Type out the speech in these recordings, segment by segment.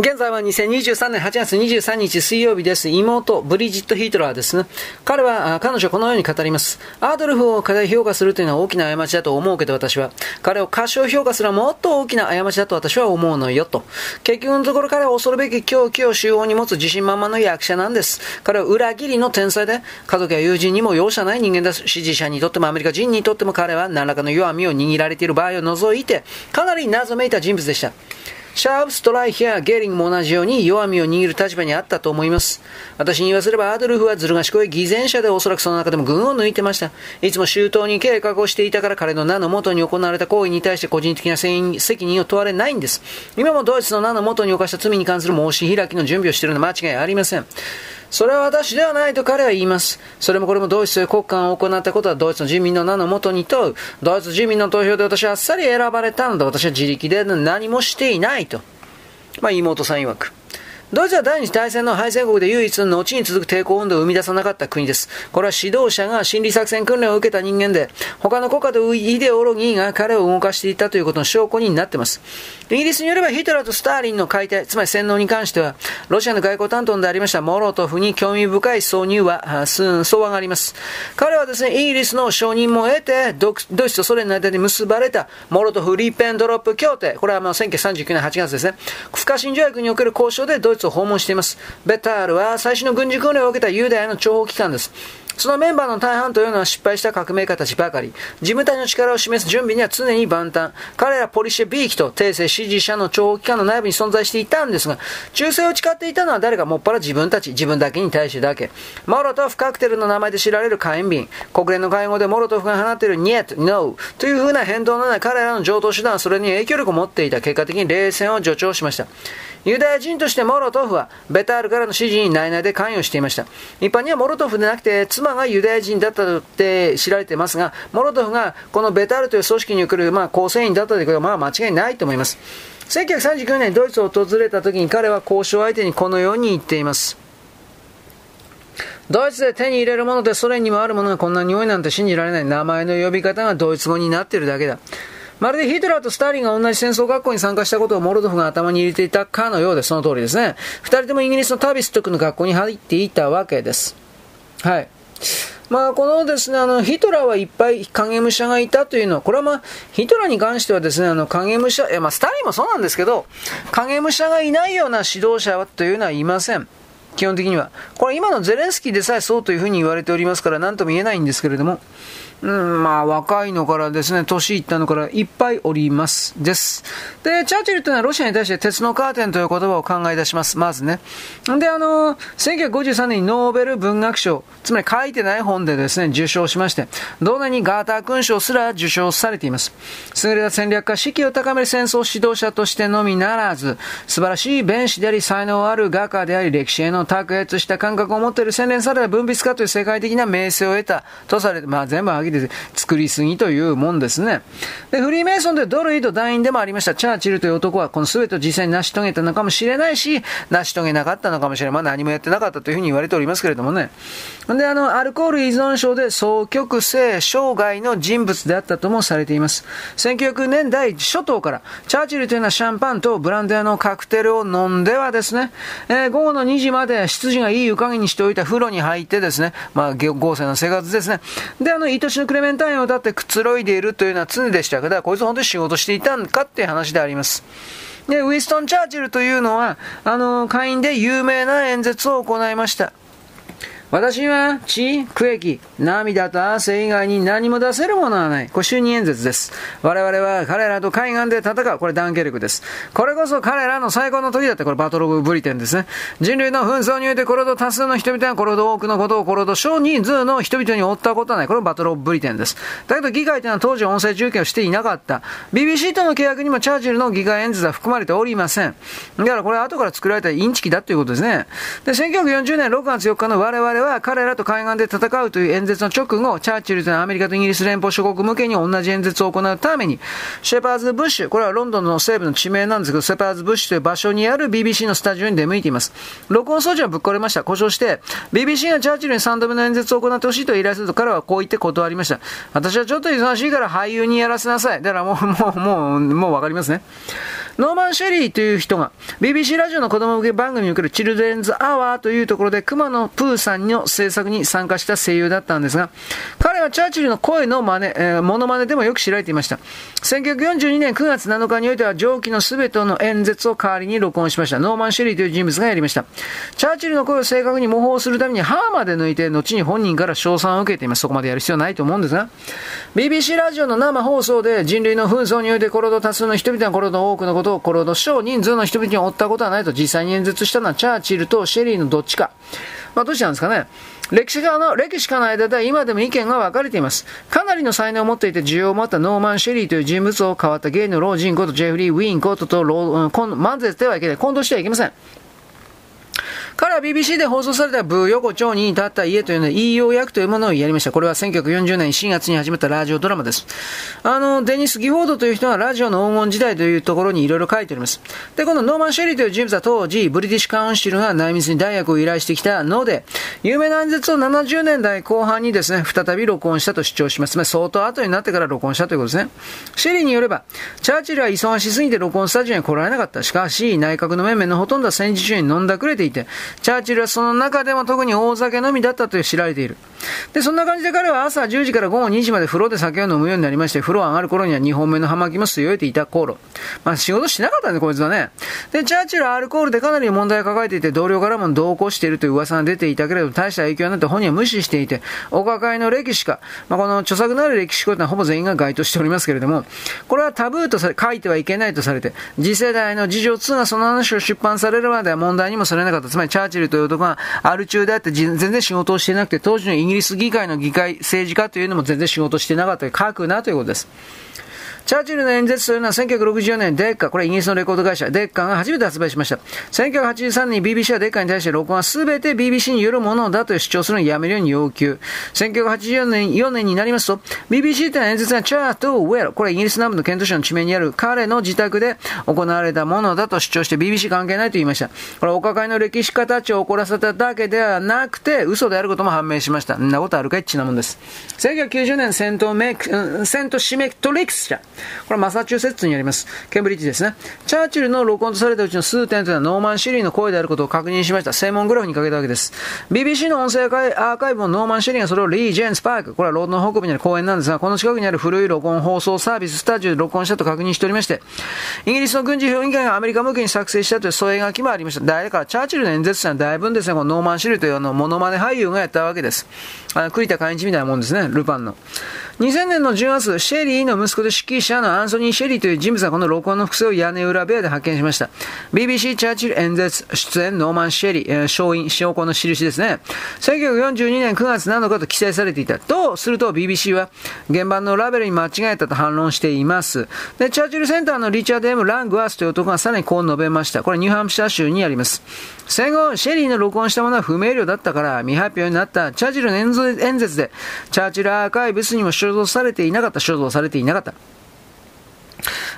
現在は2023年8月23日水曜日です。妹、ブリジット・ヒートラーですね。彼は、彼女このように語ります。アドルフを過大評価するというのは大きな過ちだと思うけど私は、彼を過小評価するのはもっと大きな過ちだと私は思うのよと。結局のところ彼は恐るべき狂気を主要に持つ自信満々の役者なんです。彼は裏切りの天才で、家族や友人にも容赦ない人間です。支持者にとってもアメリカ人にとっても彼は何らかの弱みを握られている場合を除いて、かなり謎めいた人物でした。シャープ、ストライヒやゲーリングも同じように弱みを握る立場にあったと思います。私に言わせればアドルフはずる賢い偽善者でおそらくその中でも群を抜いてました。いつも周到に計画をしていたから彼の名の元に行われた行為に対して個人的な責任を問われないんです。今もドイツの名の元に犯した罪に関する申し開きの準備をしているのは間違いありません。それは私ではないと彼は言います。それもこれもドイツ国家を行ったことはドイツの人民の名のもとに問う。ドイツ人民の投票で私はあっさり選ばれたので私は自力で何もしていないと。まあ、妹さん曰く。ドイツは第二次大戦の敗戦国で唯一の後に続く抵抗運動を生み出さなかった国です。これは指導者が心理作戦訓練を受けた人間で、他の国家とイデオロギーが彼を動かしていたということの証拠になっています。イギリスによればヒトラーとスターリンの解体、つまり洗脳に関しては、ロシアの外交担当でありましたモロトフに興味深い挿入は、相和があります。彼はですね、イギリスの承認も得て、ドイツとソ連の間で結ばれたモロトフ・リッペンドロップ協定、これはまあ1939年8月ですね、不可侵条約における交渉でドイツを訪問しています。ベタールは最新の軍事訓練を受けたユダヤの諜報機関です。そのメンバーの大半というのは失敗した革命家たちばかり。自分たちの力を示す準備には常に万端。彼らポリシェビーキと帝政支持者の諜報機関の内部に存在していたんですが、忠誠を誓っていたのは誰かもっぱら自分たち、自分だけに対してだけ。モロトフカクテルの名前で知られる火炎瓶。国連の会合でモロトフが放っているニエット、ノーという風な変動のない彼らの上等手段はそれに影響力を持っていた。結果的に冷戦を助長しました。ユダヤ人としてモロトフはベタールからの指示に内々で関与していました。一般にはモロトフでなくて妻がユダヤ人だったとって知られていますが、モロトフがこのベタールという組織に送る、まあ、構成員だったということはまあ間違いないと思います。1939年ドイツを訪れた時に彼は交渉相手にこのように言っています。ドイツで手に入れるものでソ連にもあるものがこんな匂いなんて信じられない名前の呼び方がドイツ語になっているだけだ。まるでヒトラーとスターリンが同じ戦争学校に参加したことをモロドフが頭に入れていたかのようで、その通りですね。二人ともイギリスのタビストクの学校に入っていたわけです。はい。まあ、このですね、あの、ヒトラーはいっぱい影武者がいたというのは、これはまあ、ヒトラーに関してはですね、あの、影武者、いや、まあ、スターリンもそうなんですけど、影武者がいないような指導者というのはいません。基本的には。これ今のゼレンスキーでさえそうというふうに言われておりますから、何とも言えないんですけれども、うん、まあ、若いのからですね、年いったのからいっぱいおります。です。で、チャーチルというのはロシアに対して鉄のカーテンという言葉を考え出します。まずね。で、あの、1953年にノーベル文学賞、つまり書いてない本でですね、受賞しまして、同年にガーター勲章すら受賞されています。優れた戦略家、士気を高める戦争指導者としてのみならず、素晴らしい弁士であり、才能ある画家であり、歴史への卓越した感覚を持っている洗練された文筆家という世界的な名声を得たとされて、まあ全部挙げで作りすぎというもんですね。で、フリーメイソンでドルイド団員でもありました、チャーチルという男は、この全てを実際に成し遂げたのかもしれないし、成し遂げなかったのかもしれない。まあ何もやってなかったというふうに言われておりますけれどもね。で、あの、アルコール依存症で双極性生涯の人物であったともされています。1900年代初頭から、チャーチルというのはシャンパンとブランデーのカクテルを飲んではですね、えー、午後の2時まで執事がいい湯加減にしておいた風呂に入ってですね、まあ、豪勢な生活ですね。で、あの、愛しのクレメンタインをだってくつろいでいるというのは常でしたから、こいつ本当に仕事していたんかっていう話であります。で、ウィストン・チャーチルというのは、あの、会員で有名な演説を行いました。私は血、区域、涙と汗以外に何も出せるものはない。これ就任演説です。我々は彼らと海岸で戦う。これダンケルクです。これこそ彼らの最高の時だって、これバトルオブブリテンですね。人類の紛争においてこれほど多数の人々がこれほど多くのことをこれほど少人数の人々に負ったことはない。これバトルオブブリテンです。だけど議会というのは当時音声中継をしていなかった。BBC との契約にもチャーチルの議会演説は含まれておりません。だからこれは後から作られたインチキだということですね。で、1940年6月4日の我々は彼らと海岸で戦うという演説の直後、チャーチルというのはアメリカとイギリス連邦諸国向けに同じ演説を行うために、シェパーズ・ブッシュ、これはロンドンの西部の地名なんですけど、シェパーズ・ブッシュという場所にある BBC のスタジオに出向いています。録音装置はぶっ壊れました。故障して、BBC がチャーチルに3度目の演説を行ってほしいと依頼すると彼はこう言って断りました。私はちょっと忙しいから俳優にやらせなさい。だからもう、もう、もう、もうわかりますね。ノーマン・シェリーという人が、BBC ラジオの子供向け番組における Children's Hour というところで、くまのプーさんの制作に参加した声優だったんですが、彼はチャーチルの声の真似、えー、モノマネでもよく知られていました。1942年9月7日においては、上記の全ての演説を代わりに録音しました。ノーマン・シェリーという人物がやりました。チャーチルの声を正確に模倣するために歯まで抜いて、後に本人から称賛を受けています。そこまでやる必要ないと思うんですが、BBC ラジオの生放送で人類の紛争においてコロド多数の人々がコロド多くのことところの少人数の人々に負ったことはないと実際に演説したのはチャーチルとシェリーのどっちか。まあ、どうしたんですかね。歴史家の、歴史家の間では今でも意見が分かれています。かなりの才能を持っていて需要を持ったノーマン・シェリーという人物を変わったゲイの老人ことジェフリー・ウィーンことと、混ぜてはいけない。混同してはいけません。彼は BBC で放送されたブー横丁に立った家というのは言いよう役というものをやりました。これは1940年4月に始まったラジオドラマです。あの、デニス・ギフォードという人はラジオの黄金時代というところにいろいろ書いております。で、このノーマン・シェリーという人物は当時、ブリティッシュ・カウンシルが内密に大学を依頼してきたので、有名な演説を70年代後半にですね、再び録音したと主張します。まり相当後になってから録音したということですね。シェリーによれば、チャーチルは忙しすぎて録音スタジオに来られなかった。しかし、内閣の面々のほとんどは戦時中に飲んだくれていて、チャーチルはその中でも特に大酒飲みだったと知られている。で、そんな感じで彼は朝10時から午後2時まで風呂で酒を飲むようになりまして、風呂上がる頃には2本目の葉巻も吸い終えていた頃。まあ仕事しなかったんで、こいつはね。で、チャーチルはアルコールでかなり問題を抱えていて、同僚からも同行しているという噂が出ていたけれど、大した影響はなくて本人は無視していて、お抱えの歴史家、まあこの著作のある歴史家というのはほぼ全員が該当しておりますけれども、これはタブーとされ、書いてはいけないとされて、次世代の事情2がその話を出版されるまでは問題にもされなかった。つまりチャーチルという男がアル中であって全然仕事をしていなくて、当時のイギリスリス議会の議会政治家というのも全然仕事してなかったり書くなということです。チャーチルの演説というのは1964年デッカ、これイギリスのレコード会社、デッカが初めて発売しました。1983年に BBC はデッカに対して録音は全て BBC によるものだと主張するのをやめるように要求。1984年 ,4 年になりますと、BBC という演説がチャートウェル、これイギリス南部のケント州の地名にある彼の自宅で行われたものだと主張して BBC 関係ないと言いました。これお抱えの歴史家たちを怒らせただけではなくて、嘘であることも判明しました。んなことあるかい？っちなもんです。1990年セントメク、 Sensimetrics 社。これマサチューセッツにあります。ケンブリッジですね。チャーチルの録音とされたうちの数点というのはノーマン・シェリーの声であることを確認しました。声紋グラフにかけたわけです。BBC の音声アーカイブもノーマン・シェリーがそれをリージェンツ・パーク、これはロンドンの北部にある公園なんですが、この近くにある古い録音放送サービス、スタジオで録音したと確認しておりまして、イギリスの軍事評議会がアメリカ向けに作成したという添え書きもありました。だから、チャーチルの演説者はだいぶですね、このノーマン・シェリーというあの、モノマネ俳優がやったわけです。あの、栗田寛一みたいなもんですね、ルパンの。2000年の10月、シェリーの息子で指揮者のアンソニー・シェリーという人物がこの録音の複製を屋根裏部屋で発見しました。BBC チャーチル演説出演ノーマン・シェリー、えー、勝因、証拠の印ですね。1942年9月7日と記載されていた。とすると BBC は現場のラベルに間違えたと反論しています。で、チャーチルセンターのリチャード・ M・ ラングワースという男がさらにこう述べました。これニューハンプシャー州にあります。戦後、シェリーの録音したものは不明瞭だったから未発表になったチャーチルの演説で、チャーチルアーカイブスにも所所蔵されていなかった、所蔵されていなかった。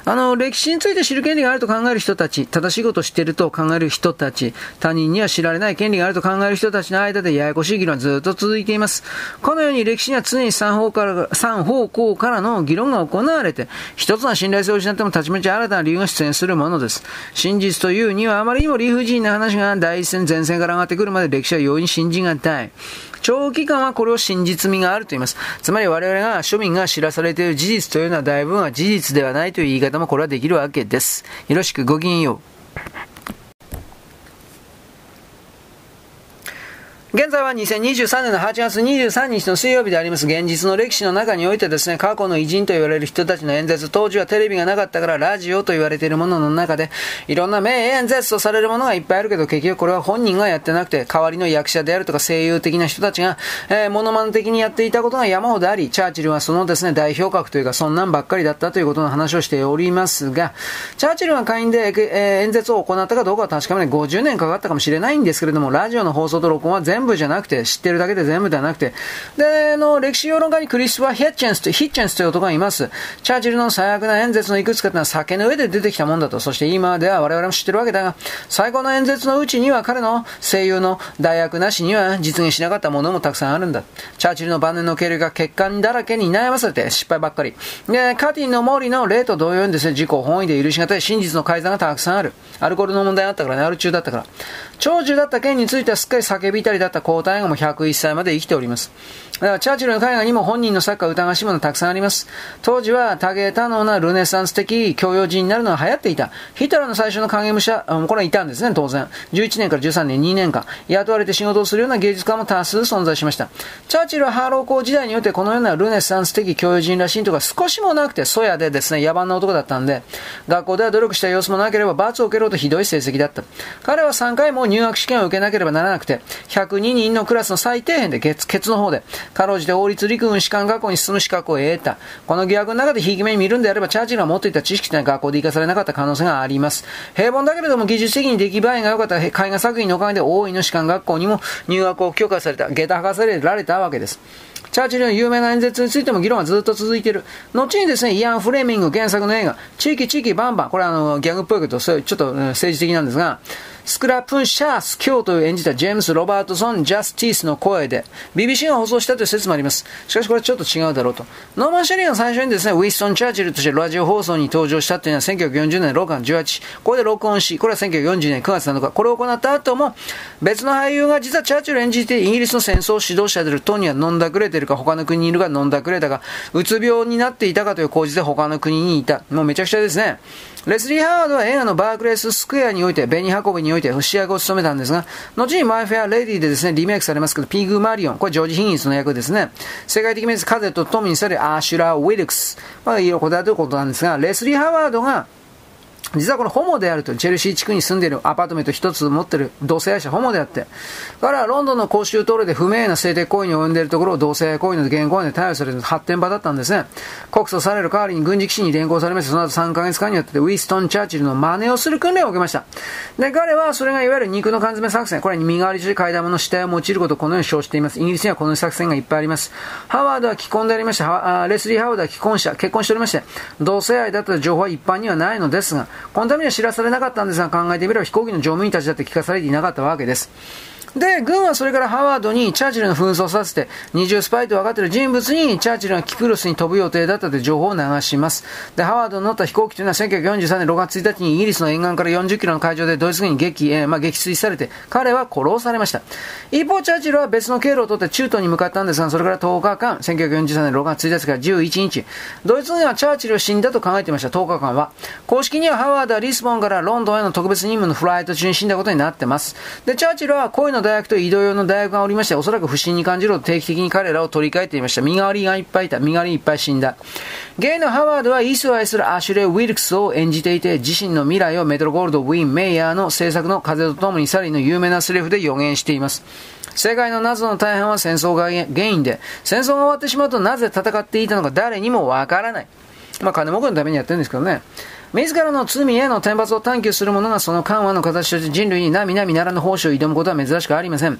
あの、歴史について知る権利があると考える人たち、正しいことを知っていると考える人たち、他人には知られない権利があると考える人たちの間でややこしい議論はずっと続いています。このように歴史には常に3方から3方向からの議論が行われて、一つの信頼性を失ってもたちまち新たな理由が出現するものです。真実というにはあまりにも理不尽な話が第一線前線から上がってくるまで歴史は容易に信じがたい。長期間はこれを真実味があると言います。つまり我々が庶民が知らされている事実というのは大部分は事実ではないという言い方もこれはできるわけです。よろしくごきげんよう。現在は2023年の8月23日の水曜日であります。現実の歴史の中においてですね、過去の偉人と言われる人たちの演説、当時はテレビがなかったからラジオと言われているものの中で、いろんな名演説とされるものがいっぱいあるけど、結局これは本人がやってなくて、代わりの役者であるとか声優的な人たちが、えー、モノマネ的にやっていたことが山ほどあり、チャーチルはそのですね、代表格というか、そんなんばっかりだったということの話をしておりますが、チャーチルが会員で、えー、演説を行ったかどうかは確かめない。50年かかったかもしれないんですけれども、ラジオの放送と録音は全全部じゃなくて、知ってるだけで全部ではなくて、で、あの、歴史評論家にクリストファー・ヒッチェンスと、ヒッチェンスという男がいます。チャーチルの最悪な演説のいくつかというのは酒の上で出てきたもんだと。そして今では我々も知ってるわけだが、最高の演説のうちには彼の声優の大学なしには実現しなかったものもたくさんあるんだ。チャーチルの晩年の経歴が欠陥だらけに悩まされて失敗ばっかり。で、カティンのモーリの例と同様にですね、自己本位で許しがたい真実の改ざんがたくさんある。アルコールの問題があったからね、アル中だったから。長寿だった件についてはすっかり叫びたりだった皇太子も101歳まで生きております。だからチャーチルの絵画にも本人の作家疑わしいものたくさんあります。当時は多芸多能なルネサンス的教養人になるのが流行っていた。ヒトラーの最初の影武者、これはいたんですね、当然。11年から13年、2年間、雇われて仕事をするような芸術家も多数存在しました。チャーチルはハーロー校時代によってこのようなルネサンス的教養人らしいとか少しもなくて、そやでですね、野蛮な男だったんで、学校では努力した様子もなければ罰を受けろとひどい成績だった。彼は3回も入学試験を受けなければならなくて、102人のクラスの最底辺でケツ、ケツの方で、かろうじて王立陸軍士官学校に進む資格を得た。この疑惑の中でひいき目に見るんであれば、チャーチルが持っていた知識というのは学校で生かされなかった可能性があります。平凡だけれども技術的に出来栄えが良かった絵画作品のおかげで大いの士官学校にも入学を許可された、下駄吐かされられたわけです。チャーチルの有名な演説についても議論はずっと続いている。後にですね、イアン・フレーミング原作の映画、地域地域バンバン、これはあの、ギャグっぽいけど、そういうちょっと政治的なんですが、スクラプン・シャース教という演じたジェームス・ロバートソン・ジャスティースの声で、BBC が放送したという説もあります。しかしこれはちょっと違うだろうと。ノーマン・シェリーが最初にですね、ウィストン・チャーチルとしてラジオ放送に登場したというのは1940年6月18これで録音し、これは1940年9月7日、これを行った後も、別の俳優が実はチャーチル演じてイギリスの戦争指導者であるトニーは飲んだくれてるか、他の国にいるか飲んだくれたか、うつ病になっていたかという口実で他の国にいた。もうめちゃくちゃですね。レスリー・ハワードは映画のバークレーススクエアにおいて、ベニ運びにおいて、主役を務めたんですが、後にマイ・フェア・レディでですね、リメイクされますけど、ピーグ・マリオン、これジョージ・ヒギスの役ですね。世界的名詞風と富にされるアーシュラ・ウィルクス。まあ、いろいろ答えということなんですが、レスリー・ハワードが、実はこのホモであると、チェルシー地区に住んでいるアパートメント一つ持ってる同性愛者ホモであって、からロンドンの公衆トイレで不明な性的行為に及んでいるところを同性愛行為の現行犯で逮捕される発展場だったんですね。告訴される代わりに軍事基地に連行されまして、その後3ヶ月間によってウィストン・チャーチルの真似をする訓練を受けました。で、彼はそれがいわゆる肉の缶詰作戦、これに身代わりとして階段の死体を用いることをこのように称しています。イギリスにはこの作戦がいっぱいあります。ハワードは既婚でありました。レスリー・ハワードは既婚者、結婚しておりまして、同性愛だった情報は一般にはないのですが、このためには知らされなかったんですが、考えてみれば飛行機の乗務員たちだって聞かされていなかったわけです。で、軍はそれからハワードにチャーチルの紛争させて、二重スパイと分かっている人物にチャーチルがキプロスに飛ぶ予定だったという情報を流します。で、ハワードの乗った飛行機というのは1943年6月1日にイギリスの沿岸から40キロの海上でドイツ軍に撃、えー、まあ、撃墜されて、彼は殺されました。一方、チャーチルは別の経路を取って中東に向かったんですが、それから10日間、1943年6月1日から11日、ドイツ軍はチャーチルを死んだと考えていました、10日間は。公式にはハワードはリスボンからロンドンへの特別任務のフライト中に死んだことになってます。で、チャーチルは恋の大学と移動用の大学がおりまして、おそらく不審に感じると定期的に彼らを取り替えていました。身代わりがいっぱいいた。身代わりいっぱい死んだ。ゲイのハワードはイースを愛するアシュレイ・ウィルクスを演じていて、自身の未来をメトロゴールド・ウィン・メイヤーの制作の風とともにサリーの有名なセリフで予言しています。世界の謎の大半は戦争が原因で、戦争が終わってしまうとなぜ戦っていたのか誰にもわからない。まあ金儲けのためにやってるんですけどね。自らの罪への天罰を探求する者がその緩和の形として人類に並々ならぬ奉仕を挑むことは珍しくありません。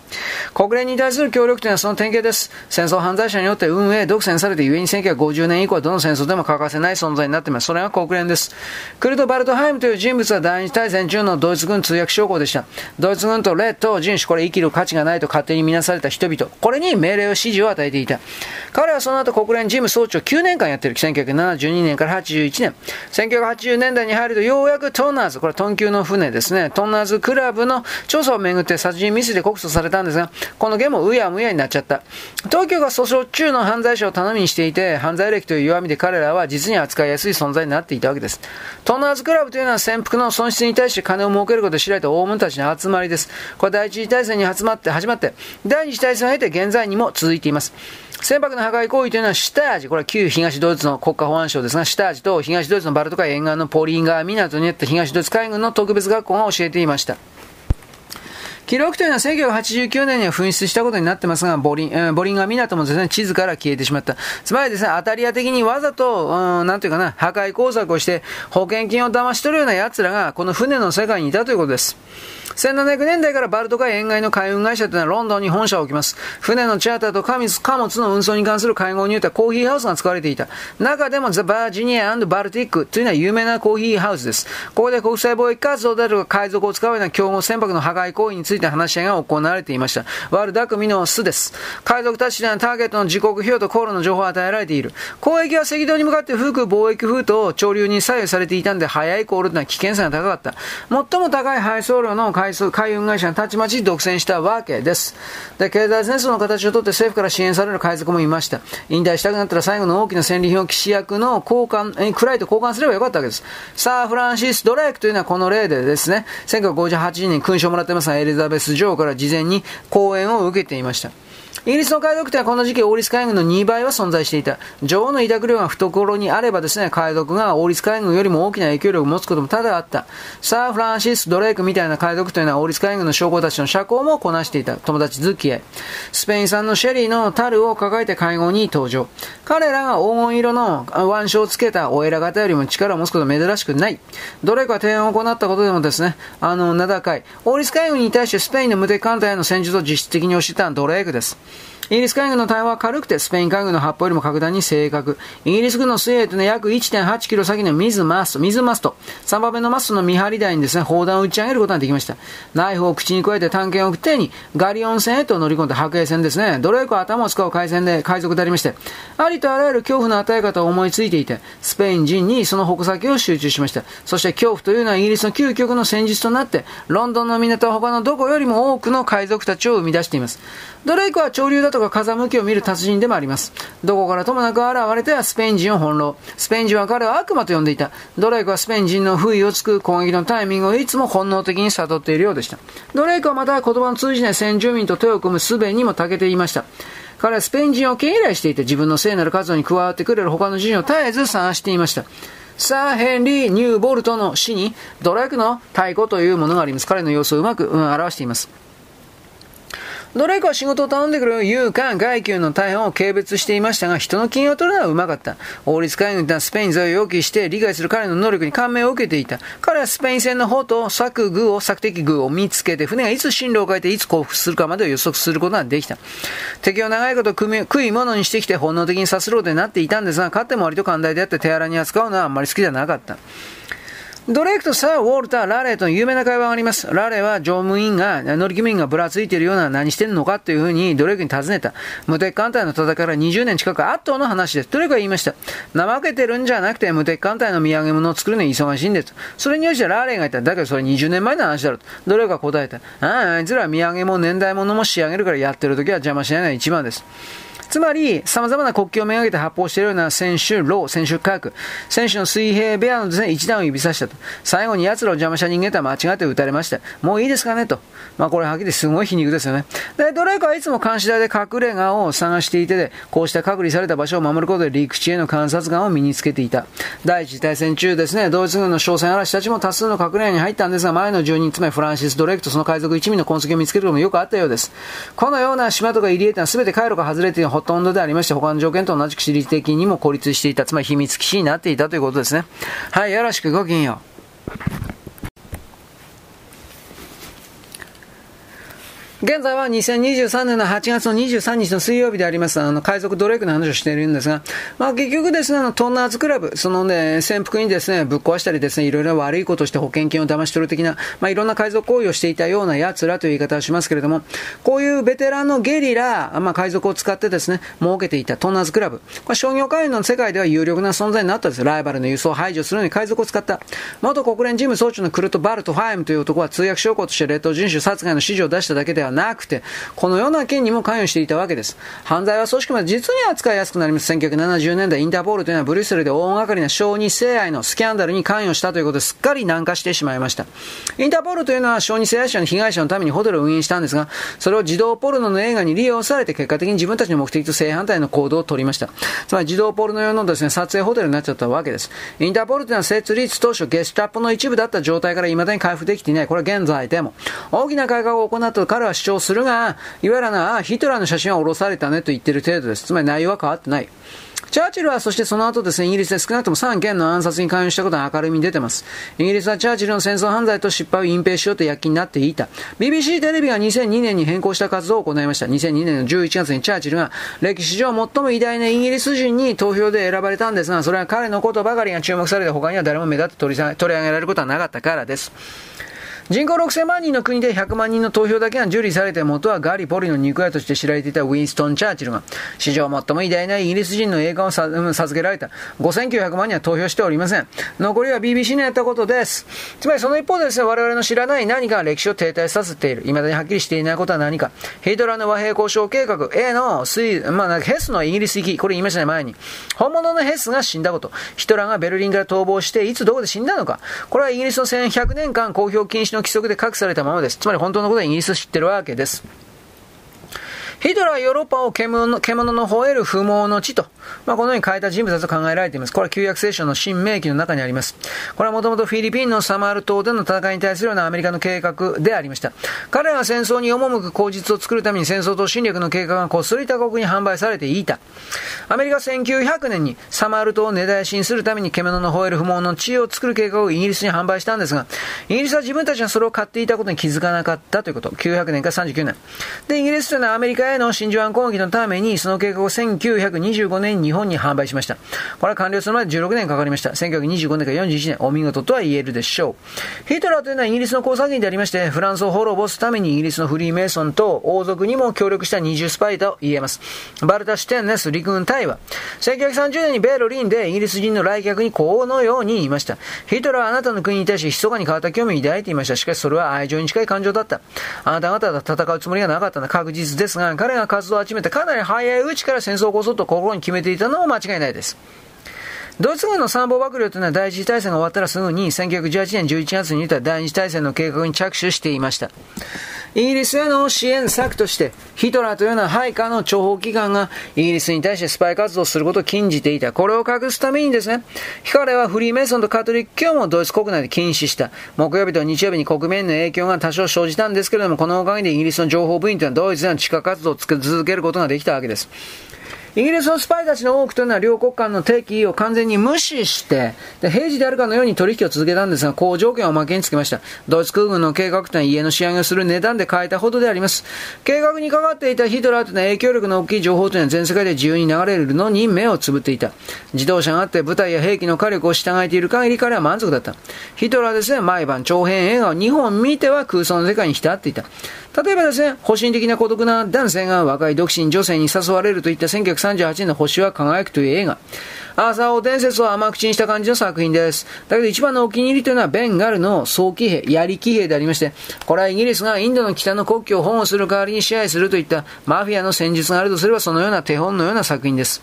国連に対する協力というのはその典型です。戦争犯罪者によって運営、独占されて、故に1950年以降はどの戦争でも欠かせない存在になっています。それが国連です。クルト・バルトハイムという人物は第二次大戦中のドイツ軍通訳将校でした。ドイツ軍とレッド、人種、これ生きる価値がないと勝手に見なされた人々。これに命令を指示を与えていた。彼はその後国連事務総長9年間やっている。1972年から81年。1980年代に入るとようやくトンナーズ、これはトン級の船ですね。トンナーズクラブの調査をめぐって殺人未遂で告訴されたんですが、この件もうやむやになっちゃった。当局が訴訟中の犯罪者を頼みにしていて、犯罪歴という弱みで彼らは実に扱いやすい存在になっていたわけです。トンナーズクラブというのは潜伏の損失に対して金を儲けることで知られた大物たちの集まりです。これ第一次大戦に集まって始まって、第二次大戦を経て現在にも続いています。船舶の破壊行為というのは下味、これは旧東ドイツの国家保安省ですが、下味と東ドイツのバルト海沿岸のポリンガー港にあった東ドイツ海軍の特別学校が教えていました。記録というのは1989年には紛失したことになってますが、ボリン、えー、ボリンガ港もですね、地図から消えてしまった。つまりですね、当たり屋的にわざと、うん、なんていうかな、破壊工作をして保険金を騙し取るような奴らが、この船の世界にいたということです。1700年代からバルト海沿岸の海運会社というのはロンドンに本社を置きます。船のチャーターと貨物の運送に関する会合によってはコーヒーハウスが使われていた。中でもザ・バージニアバルティックというのは有名なコーヒーハウスです。ここで国際貿易活動である海賊を使うような競合船舶の破壊行為について話し合いが行われていました。ワルダクミの巣です。海賊たちにはターゲットの時刻表と航路の情報を与えられている。交易は赤道に向かって吹く貿易風と潮流に左右されていたんで、早い航路というのは危険性が高かった。最も高い配送量の海運会社がたちまち独占したわけです。で、経済戦争の形をとって政府から支援される海賊もいました。引退したくなったら最後の大きな戦利品を騎士役の交換、え、クライと交換すればよかったわけです。サー・フランシス・ドレイクというのはこの例でですね、1958年に勲章をもらってますが、エリザベス女王から事前に講演を受けていました。イギリスの海賊ではこの時期、王立海軍の2倍は存在していた。女王の委託料が懐にあればですね、海賊が王立海軍よりも大きな影響力を持つことも多々あった。サー・フランシス・ドレイクみたいな海賊というのは王立海軍の将校たちの社交もこなしていた友達付き合い。スペイン産のシェリーの樽を抱えて会合に登場。彼らが黄金色の腕章をつけたお偉方よりも力を持つことは珍しくない。どれか提案を行ったことでもですね、あの、名高い。王立海軍に対してスペインの無敵艦隊への戦術を実質的に教えたのはドレイクです。イギリス海軍の対応は軽くて、スペイン海軍の発砲よりも格段に正確。イギリス軍の水泳というのは約1.8キロ先の水マスト、水マスト、3番目のマストの見張り台にですね、砲弾を打ち上げることができました。ナイフを口に加えて探検を送ってに、ガリオン船へと乗り込んだ白兵船ですね。ドレイクは頭を使う海戦で海賊でありまして、ありとあらゆる恐怖の与え方を思いついていて、スペイン人にその矛先を集中しました。そして恐怖というのはイギリスの究極の戦術となって、ロンドンの港は他のどこよりも多くの海賊たちを生み出しています。ドレイクは潮流だとか風向きを見る達人でもあります。どこからともなく現れてはスペイン人を翻弄。スペイン人は彼を悪魔と呼んでいた。ドレイクはスペイン人の不意をつく攻撃のタイミングをいつも本能的に悟っているようでした。ドレイクはまた言葉の通じない先住民と手を組む術にも長けていました。彼はスペイン人を敬礼していて自分の聖なる活動に加わってくれる他の人を絶えず探していました。サー・ヘンリー・ニューボルトの死にドライクの太鼓というものがあります。彼の様子をうまく、うん、表しています。ドレイクは仕事を頼んでくる勇敢外級の大半を軽蔑していましたが、人の金を取るのはうまかった。王立海軍はスペイン勢を要求して理解する彼の能力に感銘を受けていた。彼はスペイン戦の方と策具を、策的具を見つけて、船がいつ進路を変えていつ降伏するかまでを予測することができた。敵を長いこと食い物にしてきて本能的にさすろうとなっていたんですが、勝っても割と寛大であって手荒に扱うのはあんまり好きじゃなかった。ドレイクとサー・ウォルター、ラレーとの有名な会話があります。ラレーは乗務員が、乗組員がぶらついているような何してんのかというふうにドレイクに尋ねた。無敵艦隊の戦いから20年近く圧倒の話です。ドレイクは言いました。怠けてるんじゃなくて無敵艦隊の土産物を作るのに忙しいんです。それによってラレーが言った。だけどそれ20年前の話だろと。ドレイクは答えた。ああ、あいつら土産も年代物も仕上げるからやってる時は邪魔しないのが一番です。つまり、様々な国旗をめがけて発砲しているような選手、ロー、選手科学、選手の水平ベアのですね、一段を指さしたと。最後に奴らを邪魔した人間とは間違って撃たれました。もういいですかねと。まあこれはっきりすごい皮肉ですよね。で、ドレイクはいつも監視台で隠れ家を探していてでこうした隔離された場所を守ることで陸地への観察眼を身につけていた。第一次大戦中ですね、ドイツ軍の商船嵐たちも多数の隠れ家に入ったんですが、前の住人、つまりフランシス・ドレイクとその海賊一味の痕跡を見つけることもよくあったようです。このような島とか入り江というのは全て回路が外れているほとんどでありまして、他の条件と同じく私立的にも孤立していた、つまり秘密基地になっていたということですね。はい、よろしくごきげんよう。現在は2023年の8月の23日の水曜日であります、あの、海賊ドレイクの話をしているんですが、まあ結局ですね、あの、トンナーズクラブ、そのね、潜伏にですね、ぶっ壊したりですね、いろいろ悪いことして保険金を騙し取る的な、まあいろんな海賊行為をしていたような奴らという言い方をしますけれども、こういうベテランのゲリラ、まあ海賊を使ってですね、儲けていたトンナーズクラブ。これ商業会員の世界では有力な存在になったんです。ライバルの輸送を排除するのに海賊を使った。元国連事務総長のクルト・バルト・ファイムという男は通訳将校として列島人種殺害の指示を出しただけではなくて、このような件にも関与していたわけです。犯罪は組織まで実に扱いやすくなります。1970年代、インターポールというのはブリュッセルで大掛かりな小児性愛のスキャンダルに関与したということですっかり軟化してしまいました。インターポールというのは小児性愛者の被害者のためにホテルを運営したんですが、それを児童ポルノの映画に利用されて結果的に自分たちの目的と正反対の行動を取りました。つまり児童ポルノ用のですね、撮影ホテルになっちゃったわけです。インターポールというのは設立当初ゲスタッポの一部だった状態から未だに回復できていない。これは現在でも。大きな改革を行ったと彼は主張するが、いわゆるな、ヒトラーの写真は下ろされたねと言ってる程度です。つまり内容は変わってない。チャーチルはそしてその後ですね、イギリスで少なくとも3件の暗殺に関与したことが明るみに出てます。イギリスはチャーチルの戦争犯罪と失敗を隠蔽しようと躍起になっていた。BBC テレビが2002年に変更した活動を行いました。2002年の11月にチャーチルが歴史上最も偉大なイギリス人に投票で選ばれたんですが、それは彼のことばかりが注目されて他には誰も目立って取り上げられることはなかったからです。人口6000万人の国で100万人の投票だけが受理されて元はガリ・ポリの肉屋として知られていたウィンストン・チャーチルが史上最も偉大なイギリス人の栄冠を授けられた。5900万人は投票しておりません。残りは BBC のやったことです。つまりその一方でですね我々の知らない何かが歴史を停滞させている。未だにはっきりしていないことは何か。ヒトラーの和平交渉計画。A のスイまあ、ヘスのイギリス行き。これ言いましたね前に。本物のヘスが死んだこと。ヒトラーがベルリンから逃亡していつどこで死んだのか。これはイギリスの1100年間公表禁止のの規則で隠されたままです。つまり本当のことはイギリス知ってるわけです。ヒトラーはヨーロッパを獣の獣の吠える不毛の地と、まあ、このように変えた人物だと考えられています。これは旧約聖書の新明記の中にあります。これはもともとフィリピンのサマール島での戦いに対するようなアメリカの計画でありました。彼らが戦争に赴く口実を作るために戦争と侵略の計画がこっそり他国に販売されていた。アメリカ1900年にサマール島を根絶やしにするために獣の吠える不毛の地を作る計画をイギリスに販売したんですが、イギリスは自分たちがそれを買っていたことに気づかなかったということ。900年から39年。で、イギリスというのはアメリカへの真珠湾攻撃のために、その計画を1925年に日本に販売しました。これは完了するまで16年かかりました。1925年から41年、お見事とは言えるでしょう。ヒトラーというのはイギリスの工作員でありまして、フランスを滅ぼすためにイギリスのフリーメイソンと王族にも協力した二重スパイと言えます。バルタ・シュテンネス陸軍隊は、1930年にベルリンでイギリス人の来客にこのように言いました。ヒトラーはあなたの国に対して密かに変わった興味を抱いていました。しかしそれは愛情に近い感情だった。あなた方は戦うつもりがなかったのは確実ですが、彼が活動を始めてかなり早いうちから戦争を起こそうと心に決めていたのも間違いないです。ドイツ軍の参謀幕僚というのは第一次大戦が終わったらすぐに1918年11月に言った第二次大戦の計画に着手していました。イギリスへの支援策として、ヒトラーというような配下の諜報機関がイギリスに対してスパイ活動をすることを禁じていた。これを隠すためにですね、ヒカレはフリーメイソンとカトリック教もドイツ国内で禁止した。木曜日と日曜日に国民への影響が多少生じたんですけれども、このおかげでイギリスの情報部員というのはドイツでの地下活動を続けることができたわけです。イギリスのスパイたちの多くというのは両国間の定期を完全に無視して、で平時であるかのように取引を続けたんですが、好条件を負けにつけました。ドイツ空軍の計画というのは家の仕上げをする値段で変えたほどであります。計画にかかっていたヒトラーというのは影響力の大きい情報というのは全世界で自由に流れるのに目をつぶっていた。自動車があって部隊や兵器の火力を従えている限り彼は満足だった。ヒトラーですね、毎晩長編映画を2本見ては空想の世界に浸っていた。例えばですね、保身的な孤独な男性が若い独身女性に誘われるといった1938年の星は輝くという映画。アーサー王伝説を甘口にした感じの作品です。だけど一番のお気に入りというのはベンガルの早期兵、槍騎兵でありまして、これはイギリスがインドの北の国境を保護する代わりに支配するといったマフィアの戦術があるとすればそのような手本のような作品です。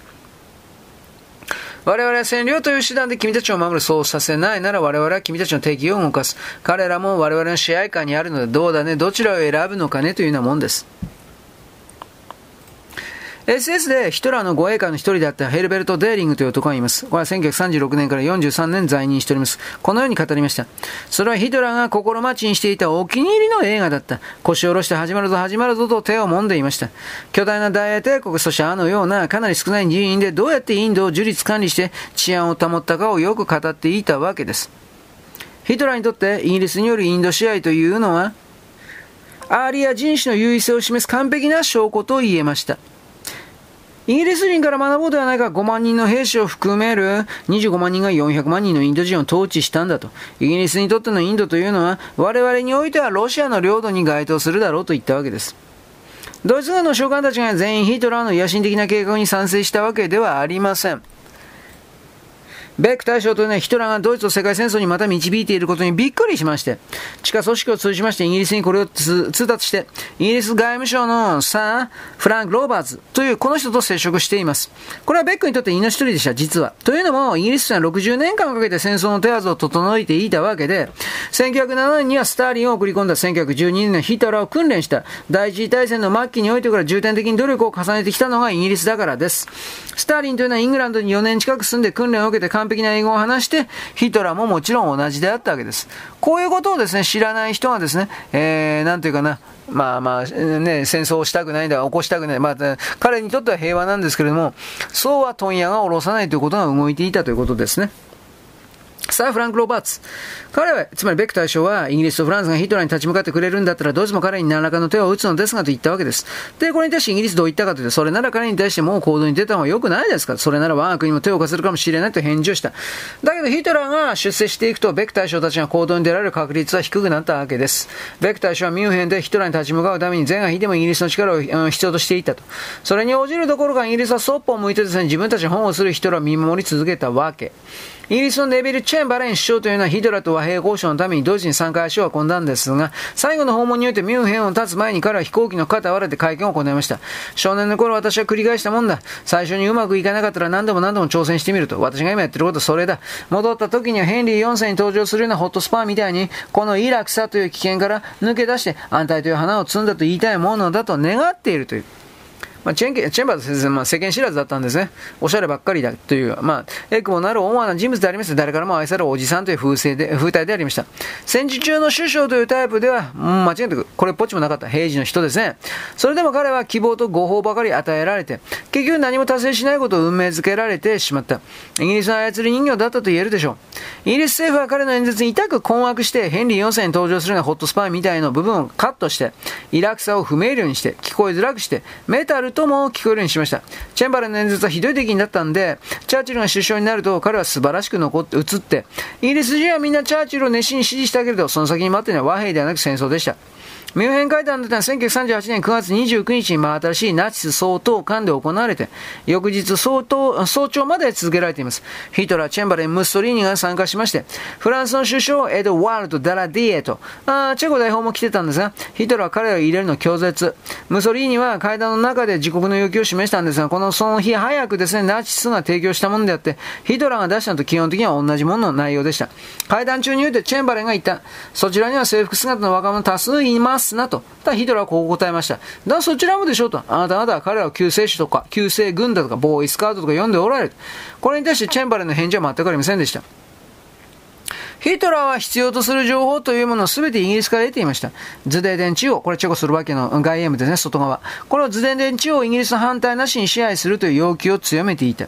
我々は占領という手段で君たちを守る。そうさせないなら我々は君たちの敵を動かす。彼らも我々の支配下にあるのでどうだね、どちらを選ぶのかねというようなもんです。SS でヒトラーの護衛官の一人であったヘルベルト・デーリングという男がいます。これは1936年から43年在任しております。このように語りました。それはヒトラーが心待ちにしていたお気に入りの映画だった。腰を下ろして始まるぞ始まるぞと手を揉んでいました。巨大な大英帝国、そしてあのようなかなり少ない人員でどうやってインドを樹立管理して治安を保ったかをよく語っていたわけです。ヒトラーにとってイギリスによるインド支配というのは、アーリア人種の優位性を示す完璧な証拠と言えました。イギリス人から学ぼうではないか5万人の兵士を含める25万人が400万人のインド人を統治したんだと。イギリスにとってのインドというのは我々においてはロシアの領土に該当するだろうと言ったわけです。ドイツ軍の将官たちが全員ヒトラーの野心的な計画に賛成したわけではありません。ベック大将というのはヒトラーがドイツを世界戦争にまた導いていることにびっくりしまして、地下組織を通じましてイギリスにこれを通達して、イギリス外務省のサー・フランク・ローバーズというこの人と接触しています。これはベックにとって命取りでした、実は。というのも、イギリスは60年間かけて戦争の手はずを整えていたわけで、1907年にはスターリンを送り込んだ1912年のヒトラーを訓練した第一次大戦の末期においてから重点的に努力を重ねてきたのがイギリスだからです。スターリンというのはイングランドに4年近く住んで訓練を受けて完璧な英語を話して、ヒトラーももちろん同じであったわけです。こういうことをですね、知らない人がですね、えー、なんていうかな、まあまあ、ね、戦争をしたくないんだ、起こしたくない。まあ、彼にとっては平和なんですけれども、そうは問屋が下ろさないということが動いていたということですね。さあ、フランク・ロバーツ。彼は、つまりベック大将は、イギリスとフランスがヒトラーに立ち向かってくれるんだったら、ドイツも彼に何らかの手を打つのですがと言ったわけです。で、これに対してイギリスどう言ったかというと、それなら彼に対してもう行動に出た方が良くないですかそれなら我が国も手を貸せるかもしれないと返事をした。だけど、ヒトラーが出世していくと、ベック大将たちが行動に出られる確率は低くなったわけです。ベック大将はミュンヘンでヒトラーに立ち向かうために、全が引いてもイギリスの力を、必要としていたと。それに応じるどころか、イギリスはそっぽを向いてですね、自分たちの本をするヒトラーを見守り続けたわけ。イギリスのネビル・チェンバレン首相というのはヒトラと和平交渉のためにドイツに3回足を運んだんですが、最後の訪問においてミュンヘンを立つ前に彼は飛行機の肩を割れて会見を行いました。少年の頃私は繰り返したもんだ。最初にうまくいかなかったら何度も何度も挑戦してみると。私が今やってることはそれだ。戻った時にはヘンリー4世に登場するようなホットスパーみたいに、このイラクサという危険から抜け出して安泰という花を摘んだと言いたいものだと願っているという。まあ、チェンケチェンバーズ先生、まあ、世間知らずだったんですね。おしゃればっかりだという、まあ、エクボなる思わな人物でありまして、誰からも愛されるおじさんという風勢で、風体でありました。戦時中の首相というタイプでは、うん、間違いなく、これっぽっちもなかった平時の人ですね。それでも彼は希望と誤報ばかり与えられて、結局何も達成しないことを運命づけられてしまった。イギリスの操り人形だったと言えるでしょう。イギリス政府は彼の演説に痛く困惑して、ヘンリー4世に登場するようなホットスパイみたいな部分をカットして、イラクサを不明瞭にして、聞こえづらくして、メタルとも聞こえるようにしました。チェンバレンの演説はひどい出来になったんで、チャーチルが首相になると彼は素晴らしく残って、映って、イギリス人はみんなチャーチルを熱心に支持したけれど、その先に待っているのは和平ではなく戦争でした。ミュンヘン会談だったのは1938年9月29日に真新しいナチス総統官で行われて、翌日総統早朝まで続けられています。ヒトラー、チェンバレン、ムッソリーニが参加しまして、フランスの首相、エドワールド・ダラディエと、あチェコ大砲も来てたんですが、ヒトラーは彼らを入れるの拒絶。ムッソリーニは会談の中で自国の要求を示したんですが、このその日早くですね、ナチスが提供したものであって、ヒトラーが出したのと基本的には同じものの内容でした。会談中においてチェンバレンが言った、そちらには制服姿の若者多数います。すなと。ただヒトラーはこう答えました。だそちらもでしょうと。あなた方は彼らを救世主とか、救世軍だとか、ボーイスカートとか呼んでおられる。これに対してチェンバレンの返事は全くありませんでした。ヒトラーは必要とする情報というものを全てイギリスから得ていました。ズデーデン地方、これチェコスロバキアの外縁部ですね、外側。これをズデーデン地方をイギリスの反対なしに支配するという要求を強めていた。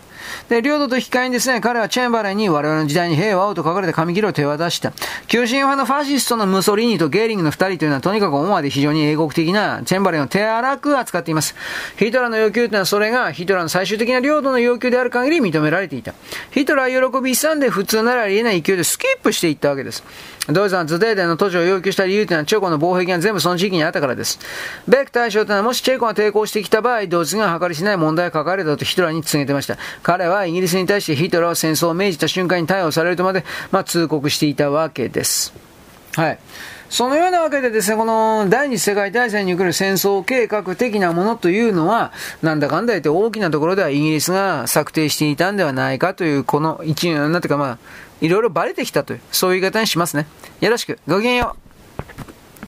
で、領土と引き換えにですね、彼はチェンバレンに我々の時代に平和をと書かれた紙切れを手渡した。急進派のファシストのムソリーニとゲーリングの二人というのはとにかく思わで非常に英国的なチェンバレンを手荒く扱っています。ヒトラーの要求というのはそれがヒトラーの最終的な領土の要求である限り認められていた。ヒトラー喜びさんで普通ならありえない勢いでスキップしてしていったわけです。ドイツはズデーデンの土地を要求した理由というのはチェコの防壁が全部その地域にあったからです。ベック大将というのはもしチェコが抵抗してきた場合、ドイツが計りしない問題を抱えたとヒトラーに告げてました。彼はイギリスに対してヒトラーは戦争を命じた瞬間に逮捕されるとまで、まあ、通告していたわけです。はい。そのようなわけでですね、この第二次世界大戦に来る戦争計画的なものというのは、なんだかんだ言って大きなところではイギリスが策定していたんではないかという、この一、なんていうかまあ、いろいろバレてきたという、そういう言い方にしますね。よろしく。ごきげんよう。